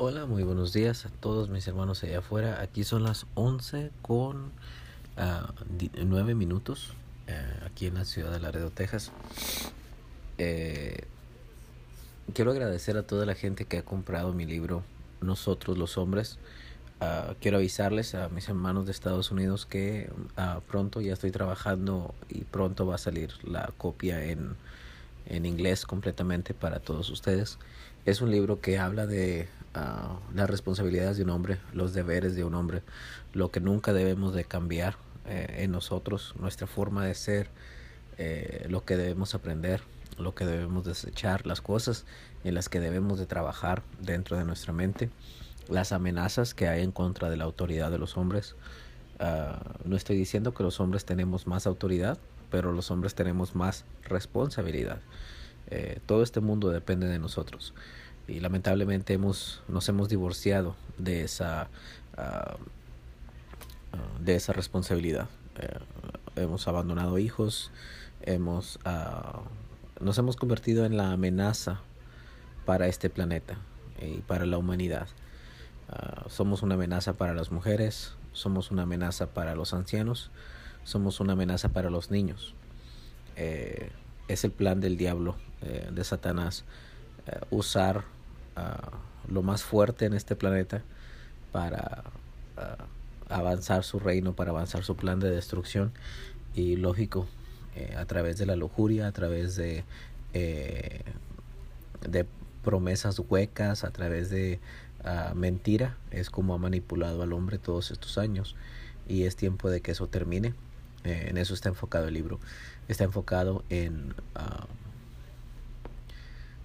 Hola, muy buenos días a todos mis hermanos allá afuera. Aquí son las 11 con uh, 9 minutos uh, aquí en la ciudad de Laredo, Texas. Eh, quiero agradecer a toda la gente que ha comprado mi libro Nosotros los hombres. Uh, quiero avisarles a mis hermanos de Estados Unidos que pronto ya estoy trabajando y pronto va a salir la copia en, en inglés completamente para todos ustedes. Es un libro que habla de uh, las responsabilidades de un hombre, los deberes de un hombre, lo que nunca debemos de cambiar eh, en nosotros, nuestra forma de ser, eh, lo que debemos aprender, lo que debemos desechar, las cosas en las que debemos de trabajar dentro de nuestra mente, las amenazas que hay en contra de la autoridad de los hombres. Uh, no estoy diciendo que los hombres tenemos más autoridad, pero los hombres tenemos más responsabilidad. Eh, todo este mundo depende de nosotros. Y lamentablemente hemos nos hemos divorciado de esa uh, de esa responsabilidad. Eh, hemos abandonado hijos hemos uh, nos hemos convertido en la amenaza para este planeta y para la humanidad. Somos una amenaza para las mujeres somos una amenaza para los ancianos somos una amenaza para los niños. Eh, es el plan del diablo eh, de Satanás eh, usar uh, lo más fuerte en este planeta para uh, avanzar su reino, para avanzar su plan de destrucción. Y lógico a través de la lujuria, a través de promesas huecas, a través de uh, mentira, es como ha manipulado al hombre todos estos años. Y es tiempo de que eso termine. Eh, en eso está enfocado el libro. Está enfocado en uh,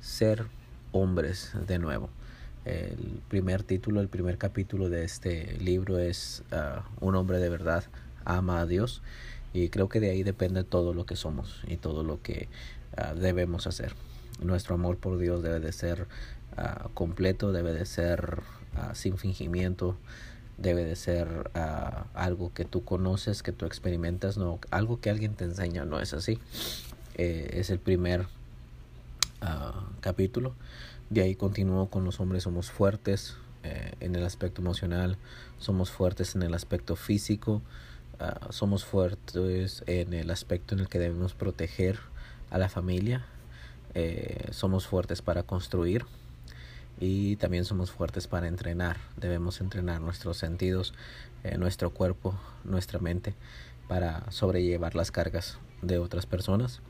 ser hombres de nuevo. El primer título, el primer capítulo de este libro es uh, Un hombre de verdad ama a Dios y creo que de ahí depende todo lo que somos y todo lo que uh, debemos hacer. Nuestro amor por Dios debe de ser completo, debe de ser sin fingimiento, debe de ser algo que tú conoces, que tú experimentas, no algo que alguien te enseña, no es así. Eh, es el primer uh, capítulo. De ahí continúo con los hombres somos fuertes eh, en el aspecto emocional, somos fuertes en el aspecto físico, uh, somos fuertes en el aspecto en el que debemos proteger a la familia, eh, somos fuertes para construir y también somos fuertes para entrenar. Debemos entrenar nuestros sentidos, eh, nuestro cuerpo, nuestra mente para sobrellevar las cargas de otras personas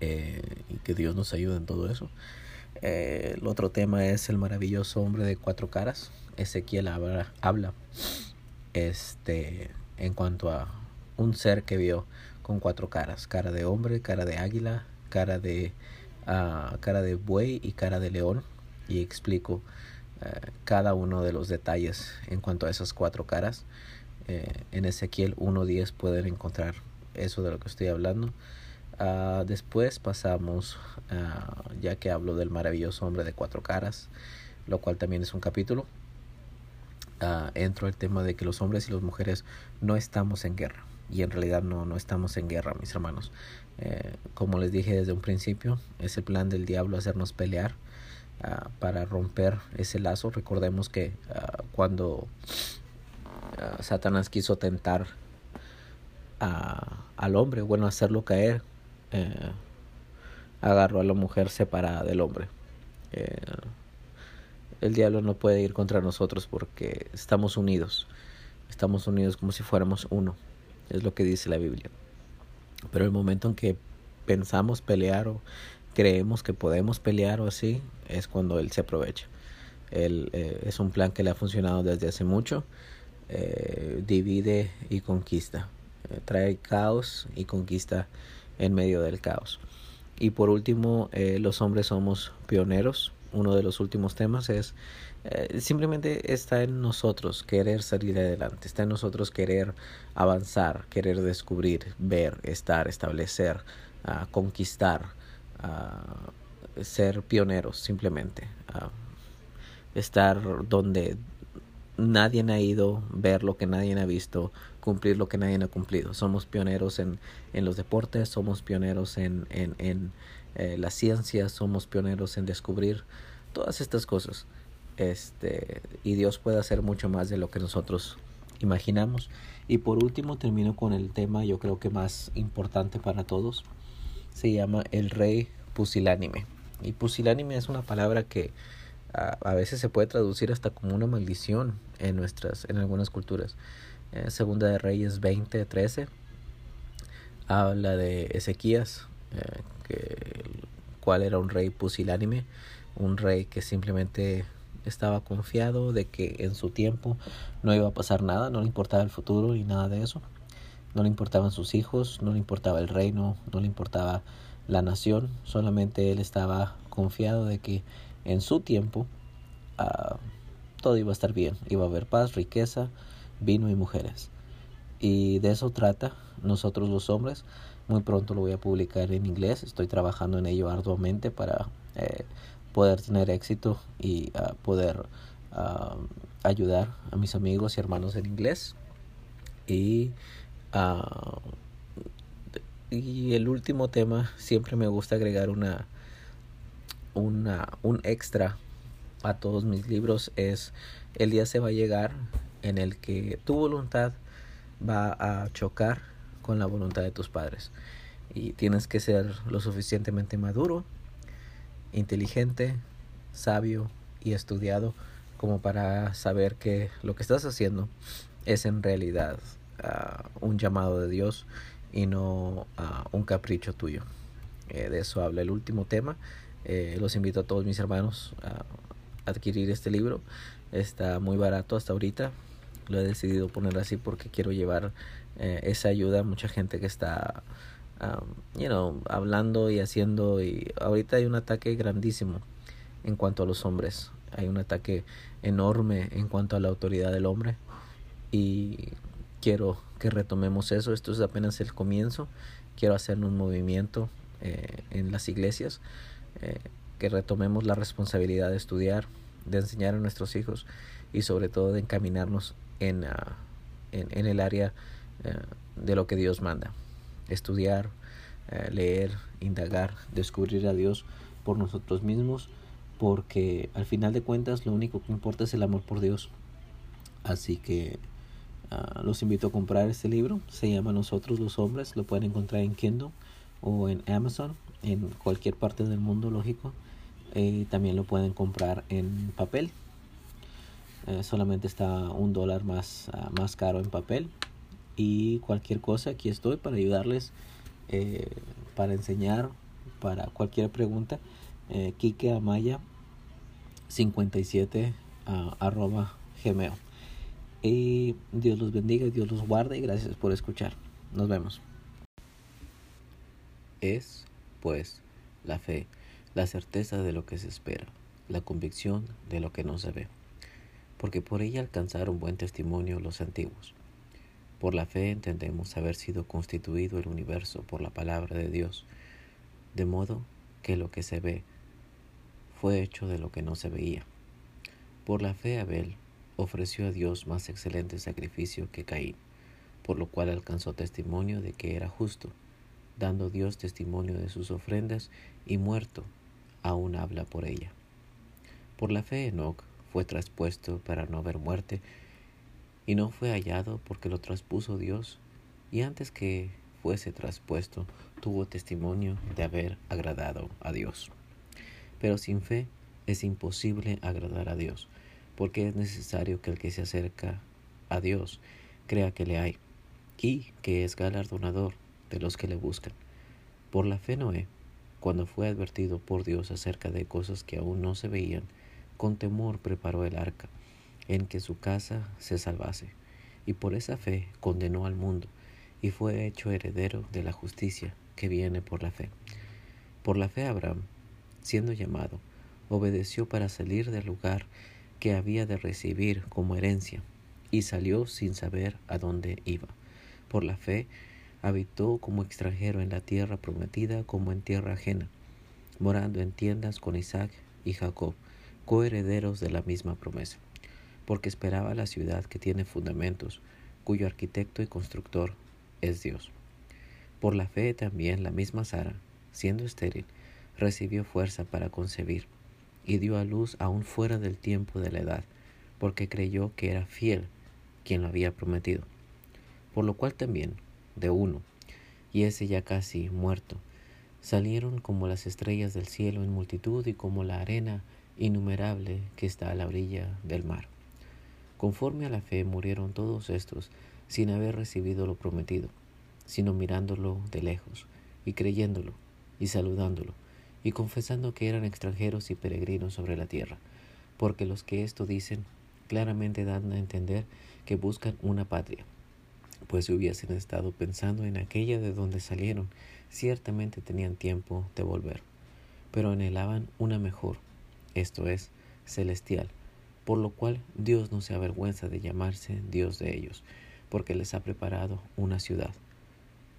eh, y que Dios nos ayude en todo eso. Eh, el otro tema es el maravilloso hombre de cuatro caras. Ezequiel habla, este, en cuanto a un ser que vio con cuatro caras, cara de hombre, cara de águila, cara de, uh, cara de buey y cara de león. Y explico uh, cada uno de los detalles en cuanto a esas cuatro caras. Eh, en Ezequiel 1.10 pueden encontrar eso de lo que estoy hablando. Uh, después pasamos, uh, ya que hablo del maravilloso hombre de cuatro caras, lo cual también es un capítulo, uh, entro el tema de que los hombres y las mujeres no estamos en guerra. Y en realidad no, no estamos en guerra, mis hermanos. Eh, como les dije desde un principio, es el plan del diablo hacernos pelear para romper ese lazo. Recordemos que cuando Satanás quiso tentar al hombre, bueno, hacerlo caer, eh, agarró a la mujer separada del hombre. Eh, el diablo no puede ir contra nosotros porque estamos unidos. Estamos unidos como si fuéramos uno. Es lo que dice la Biblia. Pero el momento en que pensamos pelear o creemos que podemos pelear o así, es cuando él se aprovecha. Él, eh, es un plan que le ha funcionado desde hace mucho. Eh, divide y conquista. Eh, trae caos y conquista en medio del caos. Y por último, los hombres somos pioneros. Uno de los últimos temas es simplemente está en nosotros querer salir adelante, está en nosotros querer avanzar, querer descubrir, ver, estar, establecer, uh, conquistar, uh, ser pioneros simplemente. Uh, estar donde nadie ha ido, ver lo que nadie ha visto, cumplir lo que nadie ha cumplido. Somos pioneros en, en los deportes, somos pioneros en, en, en eh, la somos pioneros en descubrir todas estas cosas. Este, y Dios puede hacer mucho más de lo que nosotros imaginamos. Y por último termino con el tema yo creo que más importante para todos. Se llama el rey pusilánime. Y pusilánime es una palabra que a, veces se puede traducir hasta como una maldición en nuestras, en algunas culturas. Eh, segunda de Reyes 20, 13 habla de Ezequías, eh, que, cuál era un rey pusilánime, un rey que simplemente estaba confiado de que en su tiempo no iba a pasar nada, no le importaba el futuro y nada de eso. No le importaban sus hijos, no le importaba el reino, no le importaba la nación, solamente él estaba confiado de que en su tiempo uh, todo iba a estar bien, iba a haber paz, riqueza, vino y mujeres. Y de eso trata nosotros los hombres. Muy pronto lo voy a publicar en inglés, estoy trabajando en ello arduamente para eh, poder tener éxito y uh, poder uh, ayudar a mis amigos y hermanos en inglés. Y, uh, y el último tema, siempre me gusta agregar una, una, un extra a todos mis libros, es el día se va a llegar en el que tu voluntad va a chocar con la voluntad de tus padres. Y tienes que ser lo suficientemente maduro inteligente, sabio y estudiado como para saber que lo que estás haciendo es en realidad un llamado de Dios y no uh, un capricho tuyo. Eh, de eso habla el último tema. Eh, los invito a todos mis hermanos a adquirir este libro. Está muy barato hasta ahorita. Lo he decidido poner así porque quiero llevar eh, esa ayuda a mucha gente que está Um, you know, hablando y haciendo y ahorita hay un ataque grandísimo en cuanto a los hombres. Hay un ataque enorme en cuanto a la autoridad del hombre y quiero que retomemos eso. Esto es apenas el comienzo. Quiero hacer un movimiento eh, en las iglesias, eh, que retomemos la responsabilidad de estudiar, de enseñar a nuestros hijos y sobre todo de encaminarnos en, uh, en, en, el área uh, de lo que Dios manda estudiar, eh, leer, indagar, descubrir a Dios por nosotros mismos, porque al final de cuentas lo único que importa es el amor por Dios. Así que uh, los invito a comprar este libro, se llama Nosotros los Hombres, lo pueden encontrar en Kindle o en Amazon, en cualquier parte del mundo, lógico. Eh, también lo pueden comprar en papel. Eh, solamente está un dólar más, uh, más caro en papel. Y cualquier cosa aquí estoy para ayudarles eh, para enseñar para cualquier pregunta. Eh, Kike Amaya 57 uh, arroba gmail y Dios los bendiga Dios los guarde y gracias por escuchar. Nos vemos. Es pues la fe la certeza de lo que se espera la convicción de lo que no se ve. Porque por ella alcanzaron buen testimonio los antiguos. Por la fe entendemos haber sido constituido el universo por la palabra de Dios, de modo que lo que se ve fue hecho de lo que no se veía. Por la fe Abel ofreció a Dios más excelente sacrificio que Caín, por lo cual alcanzó testimonio de que era justo, dando Dios testimonio de sus ofrendas y muerto, aún habla por ella. Por la fe Enoch fue traspuesto para no ver muerte, y no fue hallado porque lo traspuso Dios, y antes que fuese traspuesto tuvo testimonio de haber agradado a Dios. Pero sin fe es imposible agradar a Dios, porque es necesario que el que se acerca a Dios crea que le hay, y que es galardonador de los que le buscan. Por la fe Noé, cuando fue advertido por Dios acerca de cosas que aún no se veían, con temor preparó el arca en que su casa se salvase, y por esa fe condenó al mundo, y fue hecho heredero de la justicia que viene por la fe. Por la fe Abraham, siendo llamado, obedeció para salir del lugar que había de recibir como herencia, y salió sin saber a dónde iba. Por la fe habitó como extranjero en la tierra prometida como en tierra ajena, morando en tiendas con Isaac y Jacob, coherederos de la misma promesa porque esperaba la ciudad que tiene fundamentos, cuyo arquitecto y constructor es Dios. Por la fe también la misma Sara, siendo estéril, recibió fuerza para concebir, y dio a luz aún fuera del tiempo de la edad, porque creyó que era fiel quien lo había prometido. Por lo cual también, de uno, y ese ya casi muerto, salieron como las estrellas del cielo en multitud y como la arena innumerable que está a la orilla del mar. Conforme a la fe murieron todos estos sin haber recibido lo prometido, sino mirándolo de lejos, y creyéndolo, y saludándolo, y confesando que eran extranjeros y peregrinos sobre la tierra, porque los que esto dicen claramente dan a entender que buscan una patria, pues si hubiesen estado pensando en aquella de donde salieron, ciertamente tenían tiempo de volver, pero anhelaban una mejor, esto es, celestial, por lo cual Dios no se avergüenza de llamarse Dios de ellos, porque les ha preparado una ciudad.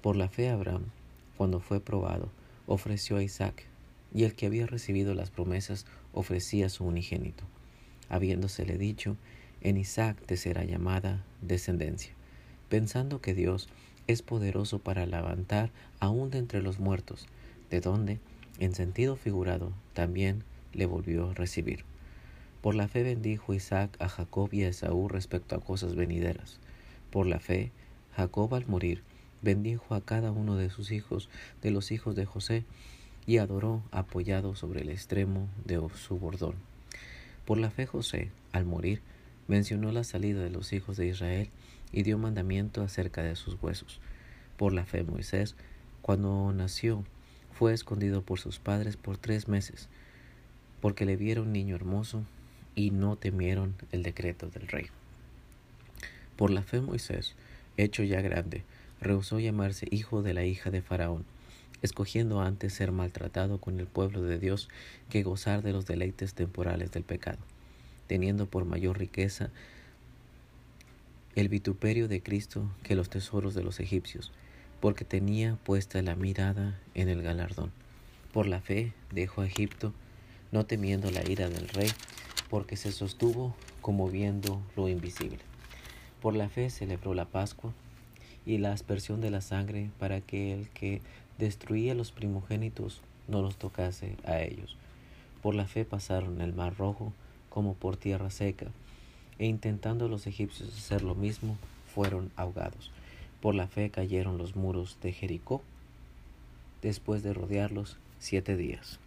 Por la fe Abraham, cuando fue probado, ofreció a Isaac, y el que había recibido las promesas ofrecía su unigénito, habiéndosele dicho, en Isaac te será llamada descendencia, pensando que Dios es poderoso para levantar aún de entre los muertos, de donde, en sentido figurado, también le volvió a recibir. Por la fe bendijo Isaac a Jacob y a Esaú respecto a cosas venideras. Por la fe, Jacob al morir bendijo a cada uno de sus hijos, de los hijos de José, y adoró apoyado sobre el extremo de su bordón. Por la fe José, al morir, mencionó la salida de los hijos de Israel y dio mandamiento acerca de sus huesos. Por la fe Moisés, cuando nació, fue escondido por sus padres por tres meses, porque le vieron niño hermoso y no temieron el decreto del rey. Por la fe Moisés, hecho ya grande, rehusó llamarse hijo de la hija de Faraón, escogiendo antes ser maltratado con el pueblo de Dios que gozar de los deleites temporales del pecado, teniendo por mayor riqueza el vituperio de Cristo que los tesoros de los egipcios, porque tenía puesta la mirada en el galardón. Por la fe dejó a Egipto, no temiendo la ira del rey, porque se sostuvo como viendo lo invisible. Por la fe celebró la Pascua y la aspersión de la sangre para que el que destruía los primogénitos no los tocase a ellos. Por la fe pasaron el mar rojo como por tierra seca, e intentando los egipcios hacer lo mismo, fueron ahogados. Por la fe cayeron los muros de Jericó después de rodearlos siete días.